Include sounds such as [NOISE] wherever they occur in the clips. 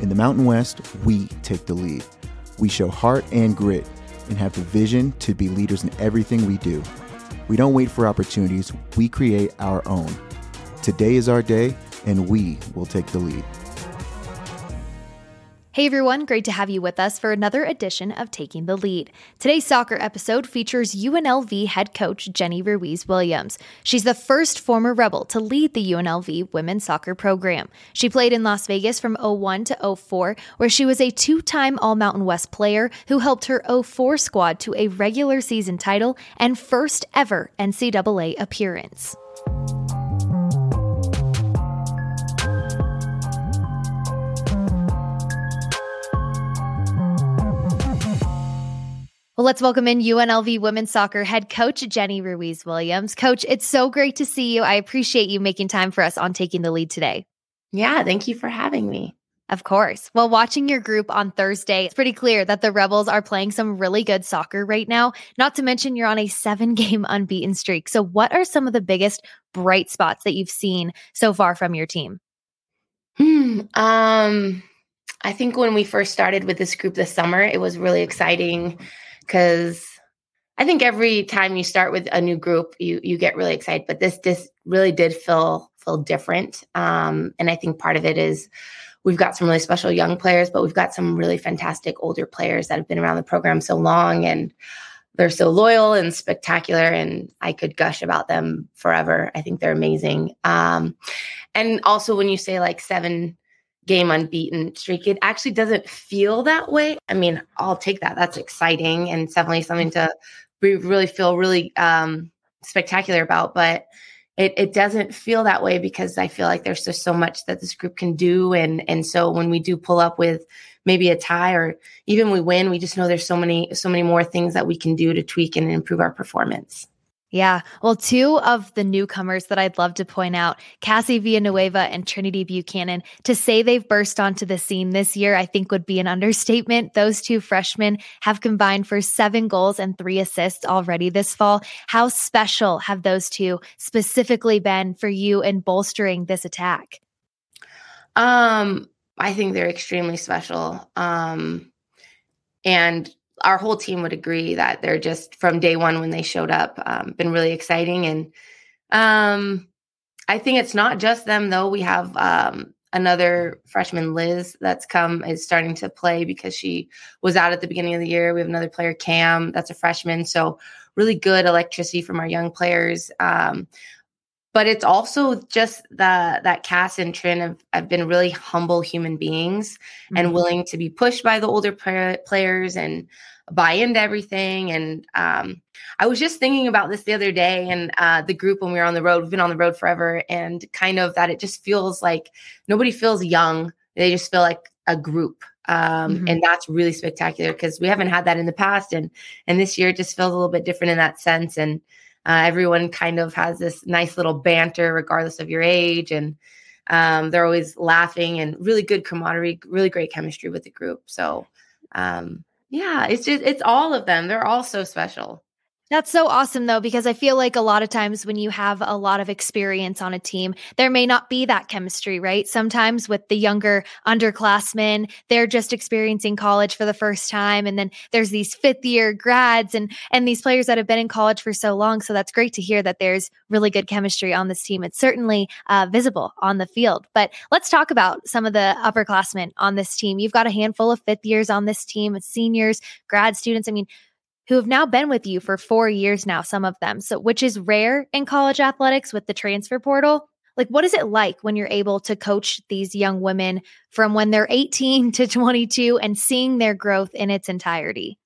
In the Mountain West, we take the lead. We show heart and grit and have the vision to be leaders in everything we do. We don't wait for opportunities, we create our own. Today is our day, and we will take the lead. Hey everyone, great to have you with us for another edition of Taking the Lead. Today's soccer episode features UNLV head coach Jenny Ruiz Williams. She's the first former Rebel to lead the UNLV women's soccer program. She played in Las Vegas from 01 to 04, where she was a two time All Mountain West player who helped her 04 squad to a regular season title and first ever NCAA appearance. Well, let's welcome in UNLV women's soccer head coach Jenny Ruiz Williams. Coach, it's so great to see you. I appreciate you making time for us on taking the lead today. Yeah, thank you for having me. Of course. Well, watching your group on Thursday, it's pretty clear that the Rebels are playing some really good soccer right now. Not to mention, you're on a seven game [LAUGHS] unbeaten streak. So, what are some of the biggest bright spots that you've seen so far from your team? Hmm, um, I think when we first started with this group this summer, it was really exciting because I think every time you start with a new group, you you get really excited. But this this really did feel feel different, um, and I think part of it is we've got some really special young players, but we've got some really fantastic older players that have been around the program so long and they're so loyal and spectacular and i could gush about them forever i think they're amazing um, and also when you say like seven game unbeaten streak. It actually doesn't feel that way. I mean, I'll take that. That's exciting and definitely something to really feel really um, spectacular about. But it, it doesn't feel that way because I feel like there's just so much that this group can do. And and so when we do pull up with maybe a tie or even we win, we just know there's so many so many more things that we can do to tweak and improve our performance. Yeah. Well, two of the newcomers that I'd love to point out, Cassie Villanueva and Trinity Buchanan, to say they've burst onto the scene this year, I think would be an understatement. Those two freshmen have combined for seven goals and three assists already this fall. How special have those two specifically been for you in bolstering this attack? Um, I think they're extremely special. Um, and our whole team would agree that they're just from day one when they showed up, um, been really exciting. And um, I think it's not just them though. We have um, another freshman, Liz, that's come is starting to play because she was out at the beginning of the year. We have another player, Cam, that's a freshman. So really good electricity from our young players. Um, but it's also just the that Cass and Trin have, have been really humble human beings mm-hmm. and willing to be pushed by the older players and buy into everything. And um, I was just thinking about this the other day and uh, the group when we were on the road. We've been on the road forever, and kind of that it just feels like nobody feels young. They just feel like a group. Um, mm-hmm. and that's really spectacular because we haven't had that in the past and and this year it just feels a little bit different in that sense and uh, everyone kind of has this nice little banter, regardless of your age, and um, they're always laughing and really good camaraderie, really great chemistry with the group. So, um, yeah, it's just it's all of them. They're all so special. That's so awesome, though, because I feel like a lot of times when you have a lot of experience on a team, there may not be that chemistry, right? Sometimes with the younger underclassmen, they're just experiencing college for the first time. And then there's these fifth year grads and, and these players that have been in college for so long. So that's great to hear that there's really good chemistry on this team. It's certainly uh, visible on the field. But let's talk about some of the upperclassmen on this team. You've got a handful of fifth years on this team, seniors, grad students. I mean, who have now been with you for four years now, some of them. So, which is rare in college athletics with the transfer portal. Like, what is it like when you're able to coach these young women from when they're 18 [LAUGHS] to 22 and seeing their growth in its entirety?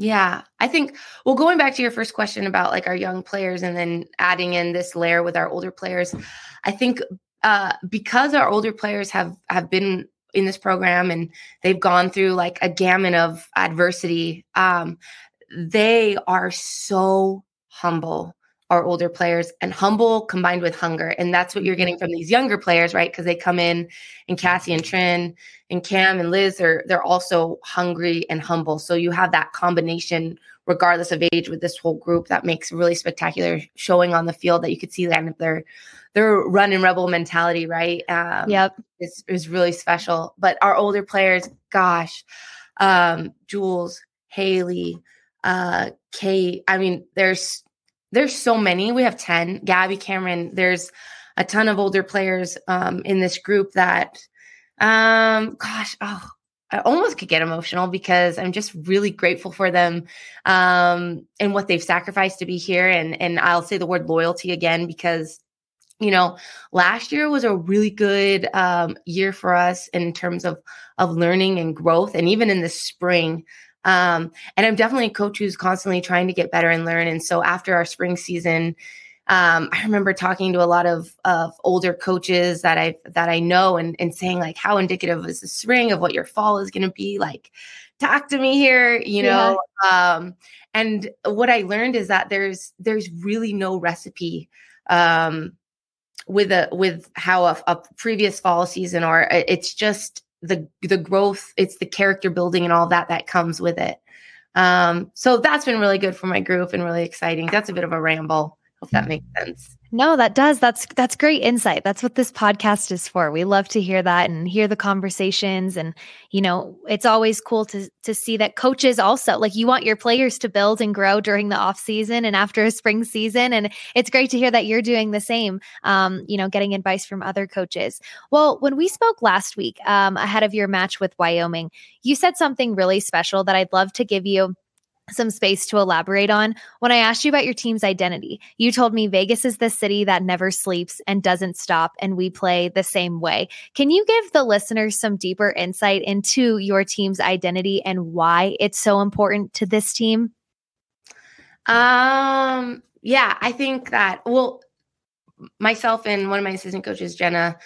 Yeah, I think, well, going back to your first question about like our young players and then adding in this layer with our older players, I think uh, because our older players have have been in this program and they've gone through like a gamut of adversity um, they are so humble our older players and humble combined with hunger. And that's what you're getting from these younger players, right? Because they come in and Cassie and Trin and Cam and Liz are they're also hungry and humble. So you have that combination regardless of age with this whole group that makes really spectacular showing on the field that you could see that their their run and rebel mentality, right? Um, yep. Is, is really special. But our older players, gosh, um, Jules, Haley, uh, Kate, I mean, there's there's so many. We have 10. Gabby Cameron, there's a ton of older players um, in this group that, um, gosh, oh, I almost could get emotional because I'm just really grateful for them um, and what they've sacrificed to be here. And and I'll say the word loyalty again because you know last year was a really good um, year for us in terms of of learning and growth, and even in the spring. Um, and I'm definitely a coach who's constantly trying to get better and learn. And so after our spring season, um, I remember talking to a lot of, of older coaches that I that I know and, and saying like how indicative is the spring of what your fall is going to be like. Talk to me here, you know. Yeah. Um, and what I learned is that there's there's really no recipe um, with a with how a, a previous fall season or it's just the the growth, it's the character building and all that that comes with it. Um, so that's been really good for my group and really exciting. That's a bit of a ramble. Hope that makes sense. No, that does. That's that's great insight. That's what this podcast is for. We love to hear that and hear the conversations and you know, it's always cool to to see that coaches also like you want your players to build and grow during the off season and after a spring season and it's great to hear that you're doing the same. Um, you know, getting advice from other coaches. Well, when we spoke last week um ahead of your match with Wyoming, you said something really special that I'd love to give you some space to elaborate on. When I asked you about your team's identity, you told me Vegas is the city that never sleeps and doesn't stop, and we play the same way. Can you give the listeners some deeper insight into your team's identity and why it's so important to this team? Um, yeah, I think that, well, myself and one of my assistant coaches, Jenna,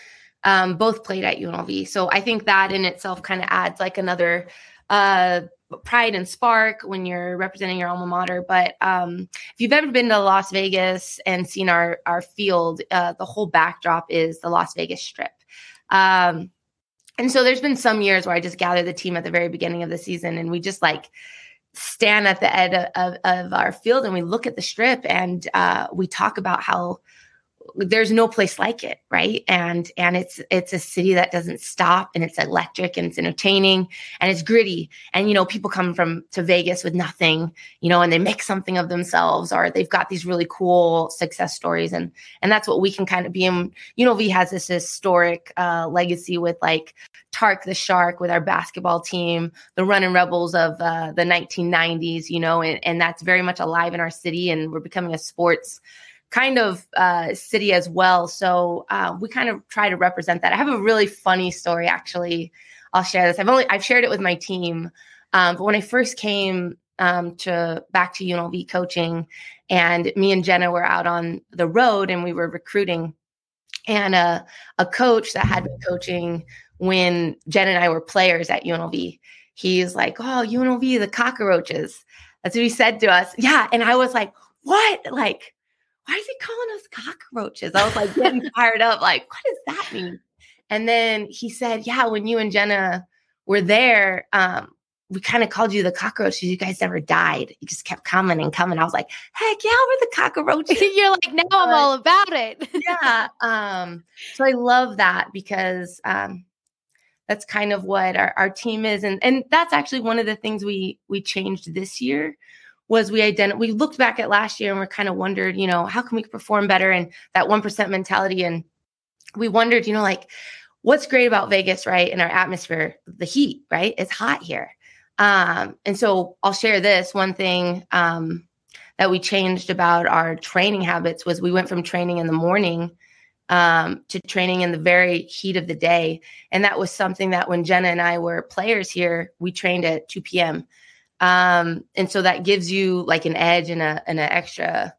um, both played at UNLV. So I think that in itself kind of adds like another uh pride and spark when you're representing your alma mater. But um, if you've ever been to Las Vegas and seen our our field, uh, the whole backdrop is the Las Vegas Strip. Um, and so there's been some years where I just gather the team at the very beginning of the season and we just like stand at the end of, of, of our field and we look at the strip and uh, we talk about how there's no place like it right? And and it's it's a city that doesn't stop and it's electric and it's entertaining and it's gritty. And you know people come from to vegas with nothing you know and they make something of themselves or they've got these really cool success stories. And and that's what we can kind of be. In you know v has this historic uh, legacy with like tark the shark with our basketball team the running rebels of uh, the 1990s you know and, and that's very much alive in our city and we're becoming a sports kind of uh, city as well. So uh, we kind of try to represent that. I have a really funny story actually. I'll share this. I've only I've shared it with my team, um, but when I first came um, to back to UNLV coaching, and me and Jenna were out on the road and we were recruiting, and a a coach that had been coaching when Jen and I were players at UNLV. He's like, "Oh, UNLV, the cockroaches." That's what he said to us. Yeah, and I was like, "What?" Like why is he calling us cockroaches? I was like getting [LAUGHS] fired up, like, what does that mean? And then he said, Yeah, when you and Jenna were there, um, we kind of called you the cockroaches. You guys never died. You just kept coming and coming. I was like, heck yeah, we're the [LAUGHS] cockroaches. You're like, now I'm all about it. yeah. Um, so I love that because um, that's kind of what our, our team is. And and that's actually one of the things we we changed this year was we identified we looked back at last year and we're kind of wondered you know how can we perform better and that 1% mentality? And we wondered you know like what's great about vegas right in our atmosphere? The heat right? It's hot here. Um, and so i'll share this. One thing um, that we changed about our training habits was we went from training in the morning um, to training in the very heat of the day. And that was something that when jenna and i were players here we trained at 2 p.m um, and so that gives you like an edge and a and an extra,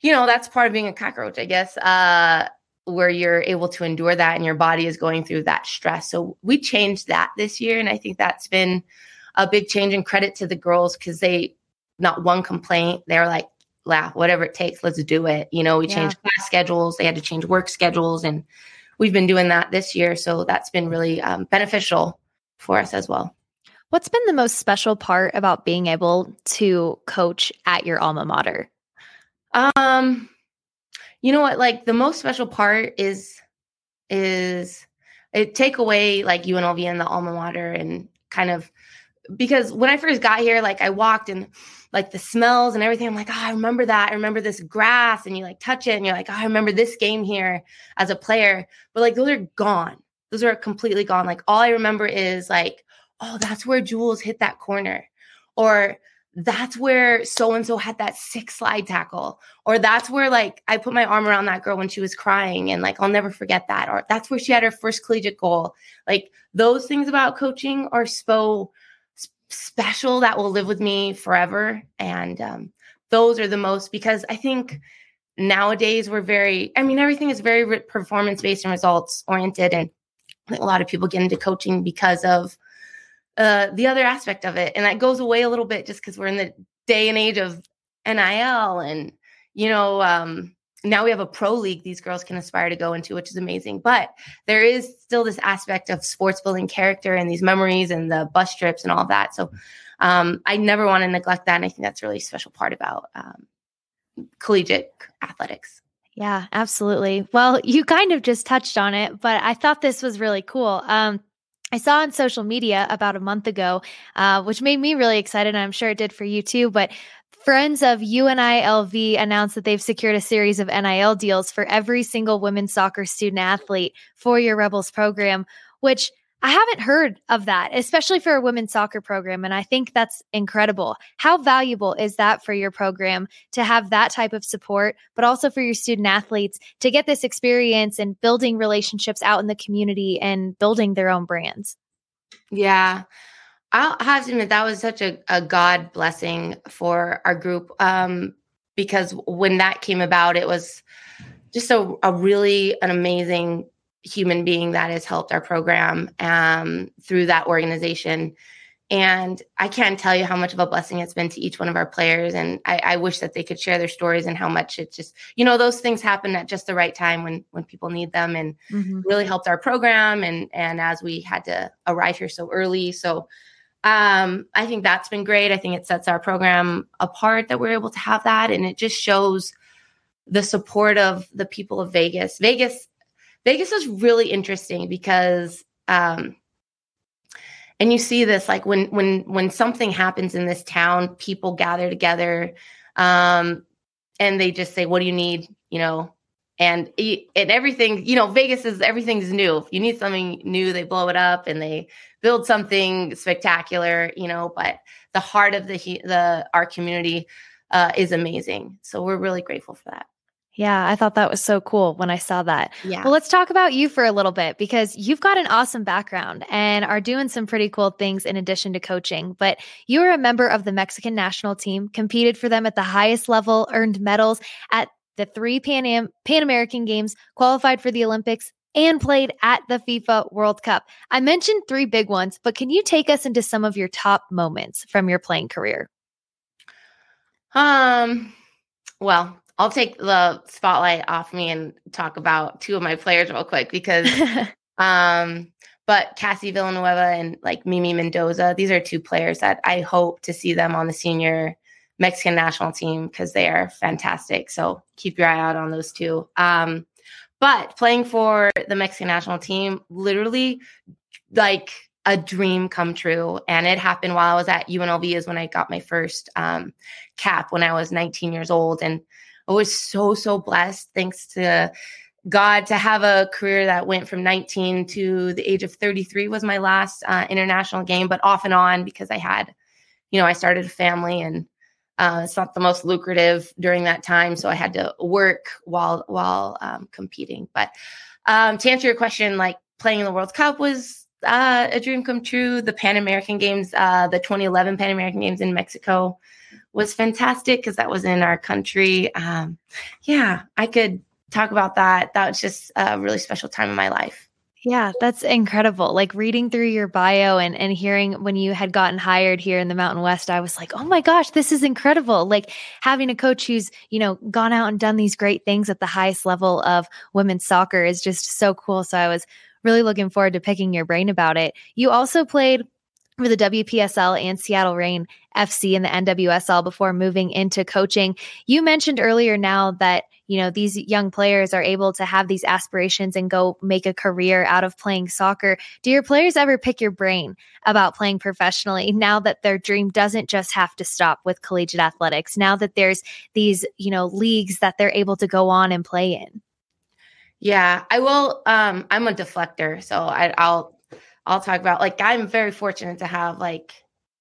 you know, that's part of being a cockroach, I guess, uh, where you're able to endure that and your body is going through that stress. So we changed that this year. And I think that's been a big change and credit to the girls because they not one complaint. They're like, laugh, whatever it takes, let's do it. You know, we Yeah. changed class schedules, they had to change work schedules, and we've been doing that this year. So that's been really um, beneficial for us as well. What's been the most special part about being able to coach at your alma mater? Um, you know what? Like the most special part is is it take away like UNLV and the alma mater and kind of because when I first got here, like I walked and like the smells and everything, I'm like, oh, I remember that. I remember this grass, and you like touch it, and you're like, oh, I remember this game here as a player. But like those are gone. Those are completely gone. Like all I remember is like, oh, that's where Jules hit that corner, or that's where so and so had that sick slide tackle, or that's where like I put my arm around that girl when she was crying, and like I'll never forget that, or that's where she had her first collegiate goal. Like those things about coaching are so special that will live with me forever, and um, those are the most because I think nowadays we're very i mean everything is very performance based and results oriented and I think a lot of people get into coaching because of uh, the other aspect of it. And that goes away a little bit just because we're in the day and age of NIL. And, you know, um, now we have a pro league these girls can aspire to go into, which is amazing. But there is still this aspect of sports building character and these memories and the bus trips and all that. So um, I never want to neglect that. And I think that's a really special part about um, collegiate athletics. Yeah, absolutely. Well, you kind of just touched on it, but I thought this was really cool. Um, I saw on social media about a month ago, uh, which made me really excited. And I'm sure it did for you too. But friends of UNLV announced that they've secured a series of NIL deals for every single women's soccer student athlete for your Rebels program, which I haven't heard of that, especially for a women's soccer program. And I think that's incredible. How valuable is that for your program to have that type of support, but also for your student athletes to get this experience and building relationships out in the community and building their own brands? Yeah. I'll have to admit that was such a, a God blessing for our group. Um, because when that came about, it was just a, a really an amazing human being that has helped our program um, through that organization. And I can't tell you how much of a blessing it's been to each one of our players. And I, I wish that they could share their stories and how much it just, you know, those things happen at just the right time when when people need them and Mm-hmm. really helped our program and and as we had to arrive here so early. So um I think that's been great. I think it sets our program apart that we're able to have that. And it just shows the support of the people of Vegas. Vegas Vegas is really interesting because um and you see this like when when when something happens in this town, people gather together um and they just say, What do you need? You know, and and everything, you know, Vegas is everything's new. If you need something new, they blow it up and they build something spectacular, you know, but the heart of the the our community uh, is amazing. So we're really grateful for that. Yeah, I thought that was so cool when I saw that. Yeah. Well, let's talk about you for a little bit because you've got an awesome background and are doing some pretty cool things in addition to coaching. But you are a member of the Mexican national team, competed for them at the highest level, earned medals at the three Pan Am Pan American Games, qualified for the Olympics, and played at the FIFA World Cup. I mentioned three big ones, but can you take us into some of your top moments from your playing career? Um, well, I'll take the spotlight off me and talk about two of my players real quick because [LAUGHS] um but Cassie Villanueva and like Mimi Mendoza, these are two players that I hope to see them on the senior Mexican national team because they are fantastic. So keep your eye out on those two. Um, but playing for the Mexican national team, literally like a dream come true. And it happened while I was at UNLV is when I got my first um, cap when I was 19 years old. And I was so, so blessed thanks to God to have a career that went from 19 to the age of 33 was my last uh, international game, but off and on because I had, you know, I started a family and uh, it's not the most lucrative during that time, so I had to work while while um, competing. But um, to answer your question, like playing in the World Cup was uh, a dream come true. The Pan American Games, uh, the 2011 Pan American Games in Mexico, was fantastic because that was in our country. Um, yeah, I could talk about that. That was just a really special time in my life. Yeah, that's incredible. Like reading through your bio and and hearing when you had gotten hired here in the Mountain West, I was like, "Oh my gosh, this is incredible." Like having a coach who's, you know, gone out and done these great things at the highest level of women's soccer is just so cool. So I was really looking forward to picking your brain about it. You also played for the WPSL and Seattle Reign FC in the NWSL before moving into coaching. You mentioned earlier now that, you know, these young players are able to have these aspirations and go make a career out of playing soccer. Do your players ever pick your brain about playing professionally now that their dream doesn't just have to stop with collegiate athletics? Now that there's these, you know, leagues that they're able to go on and play in? Yeah, I will. Um, I'm a deflector, so I, I'll I'll talk about like I'm very fortunate to have like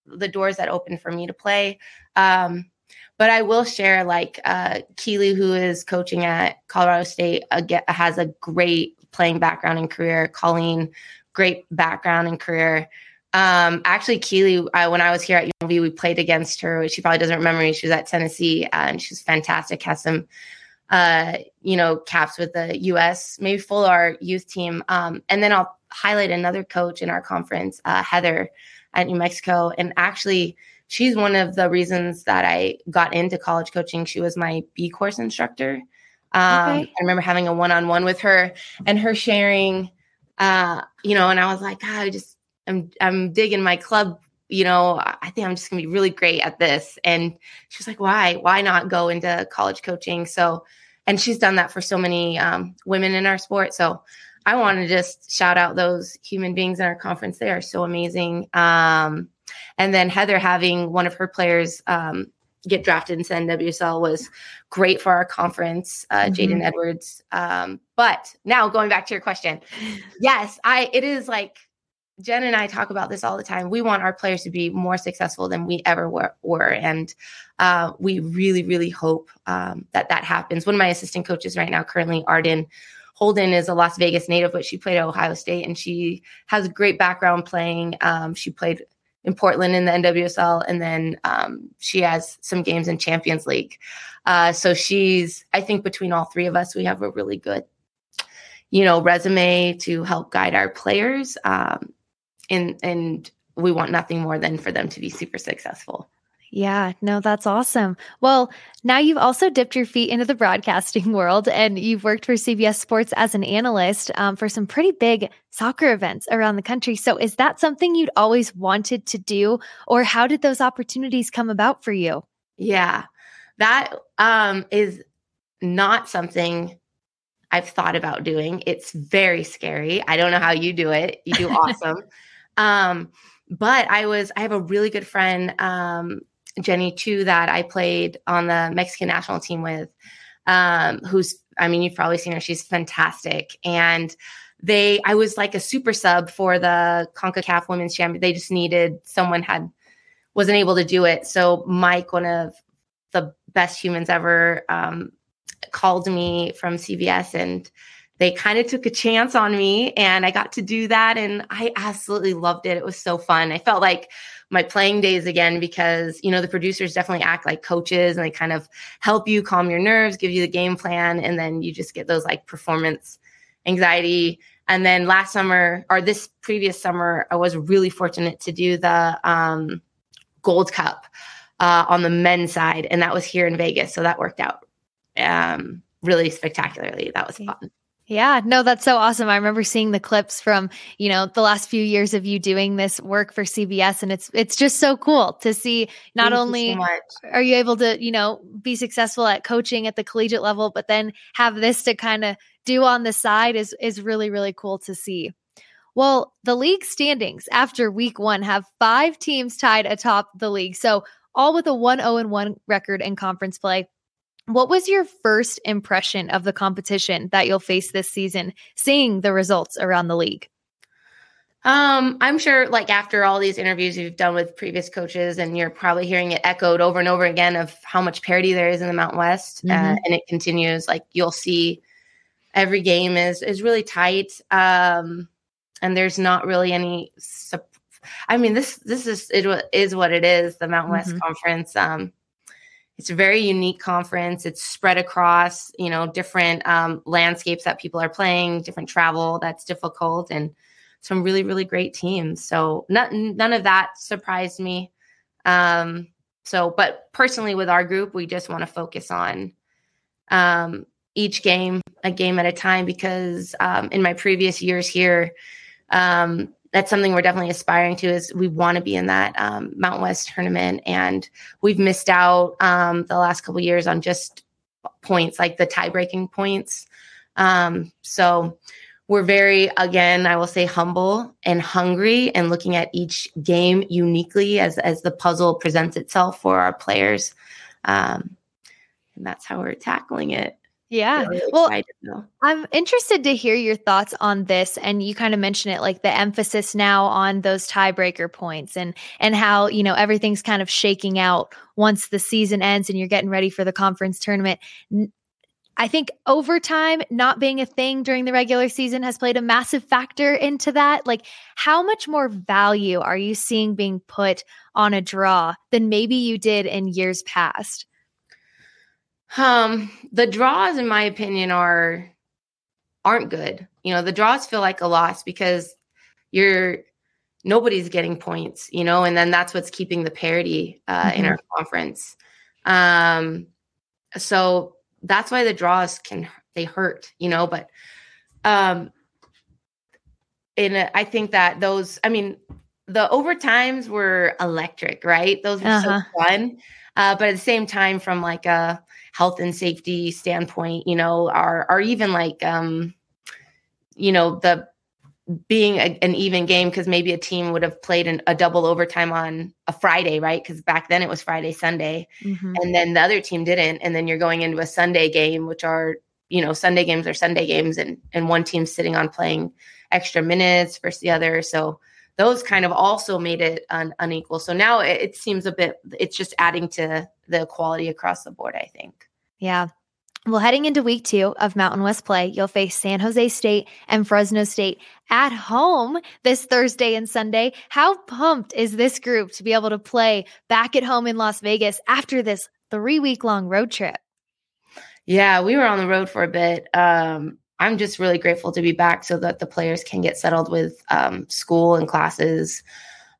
the doors that open for me to play. Um, but I will share like uh, Keely, who is coaching at Colorado State, uh, get, has a great playing background and career. Colleen, great background and career. Um, actually, Keely, uh, when I was here at UNLV, we played against her. She probably doesn't remember me. She was at Tennessee, uh, and she's fantastic. Has some uh, you know, caps with the US, maybe full our youth team. Um, and then I'll highlight another coach in our conference, uh, Heather at New Mexico. And actually, she's one of the reasons that I got into college coaching. She was my B course instructor. Um, okay. I remember having a one on one with her and her sharing, uh, you know, and I was like, oh, I just, I'm, I'm digging my club you know, I think I'm just gonna be really great at this. And she was like, why? Why not go into college coaching? So and she's done that for so many um, women in our sport. So I want to just shout out those human beings in our conference. They are so amazing. Um, and then Heather having one of her players um, get drafted into NWSL was great for our conference, uh, mm-hmm. Jaden Edwards. Um, but now going back to your question, yes, I it is like Jen and I talk about this all the time. We want our players to be more successful than we ever were, were. and uh, we really, really hope um, that that happens. One of my assistant coaches right now, currently Arden Holden, is a Las Vegas native, but she played at Ohio State, and she has a great background playing. Um, she played in Portland in the NWSL, and then um, she has some games in Champions League. Uh, so she's, I think, between all three of us, we have a really good you know resume to help guide our players um, and and we want nothing more than for them to be super successful. Yeah, no, that's awesome. Well, now you've also dipped your feet into the broadcasting [LAUGHS] world and you've worked for CBS Sports as an analyst um, for some pretty big soccer events around the country. So, is that something you'd always wanted to do, or how did those opportunities come about for you? Yeah, that um, is not something I've thought about doing. It's very scary. I don't know how you do it. You do [LAUGHS] awesome. Um, but I was, I have a really good friend, um, Jenny too, that I played on the Mexican national team with, um, who's, I mean, you've probably seen her. She's fantastic. And they, I was like a super sub for the CONCACAF women's champion. They just needed someone had, wasn't able to do it. So Mike, one of the best humans ever, um, called me from CBS and they kind of took a chance on me and I got to do that. And I absolutely loved it. It was so fun. I felt like my playing days again because, you know, the producers definitely act like coaches and they kind of help you calm your nerves, give you the game plan. And then you just get those like performance anxiety. And then last summer or this previous summer, I was really fortunate to do the um, Gold Cup uh, on the men's side. And that was here in Vegas. So that worked out um, really spectacularly. That was fun. Yeah, no, that's so awesome. I remember seeing the clips from, you know, the last few years of you doing this work for CBS and it's it's just so cool to see not Thank only so are you able to, you know, be successful at coaching at the collegiate level, but then have this to kind of do on the side is is really really cool to see. Well, the league standings after week 1 have 5 teams tied atop the league. So, all with a 1-0 1 record in conference play. What was your first impression of the competition that you'll face this season, seeing the results around the league? Um, I'm sure like after all these interviews you've done with previous coaches and you're probably hearing it echoed over and over again of how much parity there is in the Mountain West uh, mm-hmm. uh, and it continues like you'll see every game is is really tight um and there's not really any I mean this this is it is what it is the Mountain West mm-hmm. Conference um it's a very unique conference. It's spread across, you know, different um, landscapes that people are playing, different travel that's difficult, and some really, really great teams. So none, none of that surprised me. Um, so, but personally, with our group, we just want to focus on um, each game, a game at a time, because um, in my previous years here, um, that's something we're definitely aspiring to is we want to be in that um, Mountain West tournament, and we've missed out um, the last couple years on just points like the tie breaking points. Um, so we're very again i will say humble and hungry and looking at each game uniquely as as the puzzle presents itself for our players. Um, and that's how we're tackling it yeah. Really well, I'm interested to hear your thoughts on this. And you kind of mentioned it like the emphasis now on those tiebreaker points and and how, you know, everything's kind of shaking out once the season ends and you're getting ready for the conference tournament. I think overtime not being a thing during the regular season has played a massive factor into that. Like, how much more value are you seeing being put on a draw than maybe you did in years past? Um, the draws, in my opinion, are aren't good. You know, the draws feel like a loss because you're nobody's getting points, you know, and then that's what's keeping the parity uh, mm-hmm. in our conference. Um, so that's why the draws can they hurt, you know, but um, and I think that those, I mean, the overtimes were electric, right? Those were uh-huh. so fun. Uh, but at the same time, from like a health and safety standpoint, you know, are are even like um, you know, the being a, an even game because maybe a team would have played an, a double overtime on a Friday, right? Because back then it was Friday, Sunday, mm-hmm. and then the other team didn't, and then you're going into a Sunday game, which are you know Sunday games are Sunday games, and and one team's sitting on playing extra minutes versus the other, so those kind of also made it un- unequal. So now it, it seems a bit, it's just adding to the quality across the board, I think. Yeah. Well, heading into week two of Mountain West play, you'll face San Jose State and Fresno State at home this Thursday and Sunday. How pumped is this group to be able to play back at home in Las Vegas after this three week long road trip? Yeah, we were on the road for a bit. Um, I'm just really grateful to be back so that the players can get settled with um, school and classes,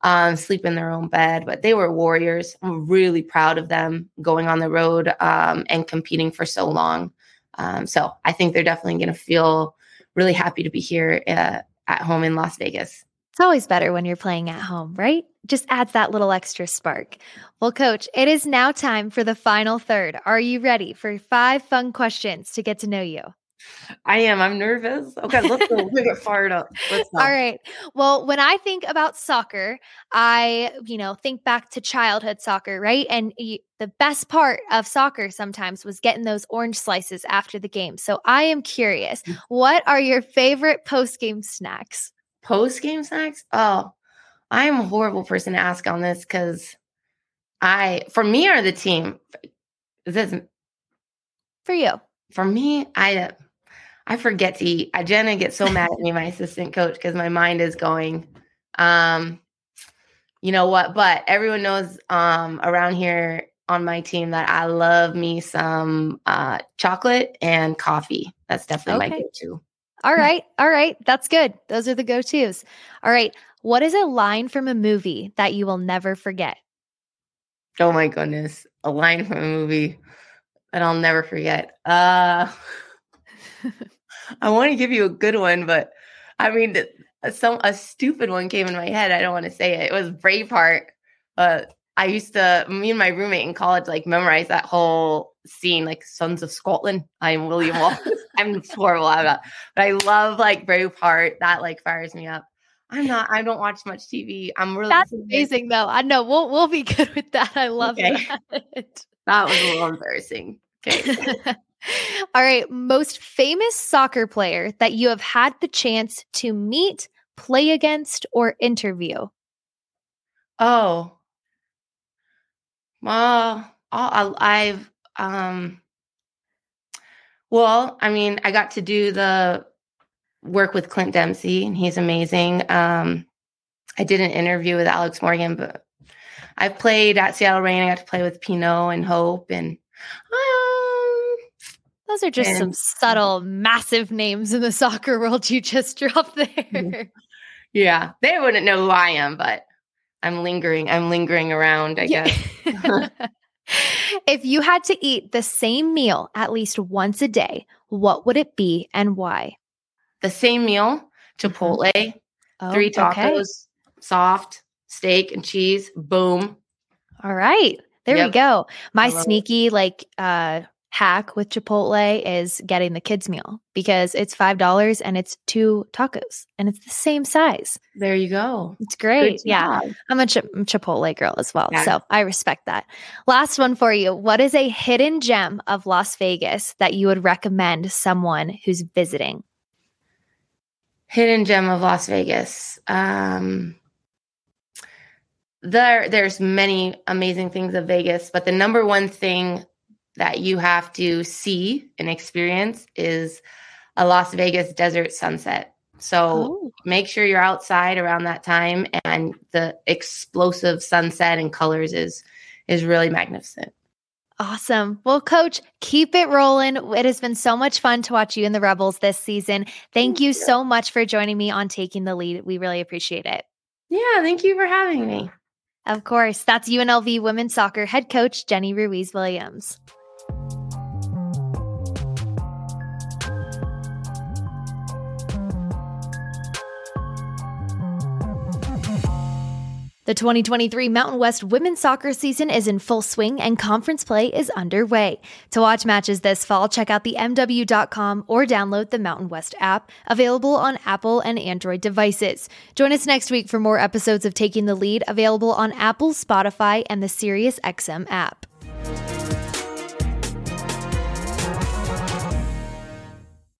um, sleep in their own bed. But they were warriors. I'm really proud of them going on the road um, and competing for so long. Um, so I think they're definitely going to feel really happy to be here uh, at home in Las Vegas. It's always better when you're playing at home, right? Just adds that little extra spark. Well, coach, it is now time for the final third. Are you ready for five fun questions to get to know you? I am. I'm nervous. Okay, let's go. Let's get fired up. All right. Well, when I think about soccer, I, you know, think back to childhood soccer, right? And the best part of soccer sometimes was getting those orange slices after the game. So I am curious, mm. what are your favorite post game snacks? Post game snacks? Oh, I am a horrible person to ask on this because I, for me or the team, this for you. For me, I I forget to eat. I Jenna gets so mad at me, my assistant coach, because my mind is going. Um, you know what? But everyone knows um around here on my team that I love me some uh chocolate and coffee. That's definitely okay. my go-to. All [LAUGHS] right. All right. That's good. Those are the go-tos. All right. What is a line from a movie that you will never forget? Oh my goodness. A line from a movie that I'll never forget. Uh [LAUGHS] I want to give you a good one, but I mean, some a stupid one came in my head. I don't want to say it. It was Braveheart. Uh, I used to, me and my roommate in college, like memorize that whole scene, like Sons of Scotland. I'm William Wallace. [LAUGHS] I'm horrible at that, but I love like Braveheart. That like fires me up. I'm not. I don't watch much TV. I'm really. That's amazing, though. I know we'll we'll be [LAUGHS] good with that. I love okay. that. That was a little embarrassing. Okay. [LAUGHS] All right. Most famous soccer player that you have had the chance to meet, play against, or interview? Oh. Well, I've, um, well, I mean, I got to do the work with Clint Dempsey, and he's amazing. Um, I did an interview with Alex Morgan, but I've played at Seattle Reign. I got to play with Pinoe and Hope, and um, those are just and, some subtle, massive names in the [LAUGHS] soccer world you just dropped there. Yeah, they wouldn't know who I am, but I'm lingering. I'm lingering around. I guess. [LAUGHS] [LAUGHS] if you had to eat the same meal at least once a day, what would it be and why? The same meal, mm-hmm. Chipotle, oh, three tacos, okay. soft steak and cheese. Boom. All right. There yep. we go. My sneaky it. like uh hack with Chipotle is getting the kids meal because it's $5 and it's two tacos and it's the same size. There you go. It's great. Yeah. I'm a Ch- Chipotle girl as well. Yeah. So I respect that. Last one for you. What is a hidden gem of Las Vegas that you would recommend someone who's visiting? Hidden gem of Las Vegas. Um there there's many amazing things of Vegas, but the number one thing that you have to see and experience is a Las Vegas desert sunset. So oh. make sure you're outside around that time and the explosive sunset and colors is is really magnificent. Awesome. Well, coach, keep it rolling. It has been so much fun to watch you and the Rebels this season. Thank, you so much for joining me on taking the lead. We really appreciate it. Yeah, thank you for having me. Of course. That's UNLV women's soccer head coach Jenny Ruiz Williams. The 2023 Mountain West women's soccer season is in full swing and conference play is underway. To watch matches this fall, check out the MW.com or download the Mountain West app, available on Apple and Android devices. Join us next week for more episodes of Taking the Lead, available on Apple, Spotify, and the SiriusXM app.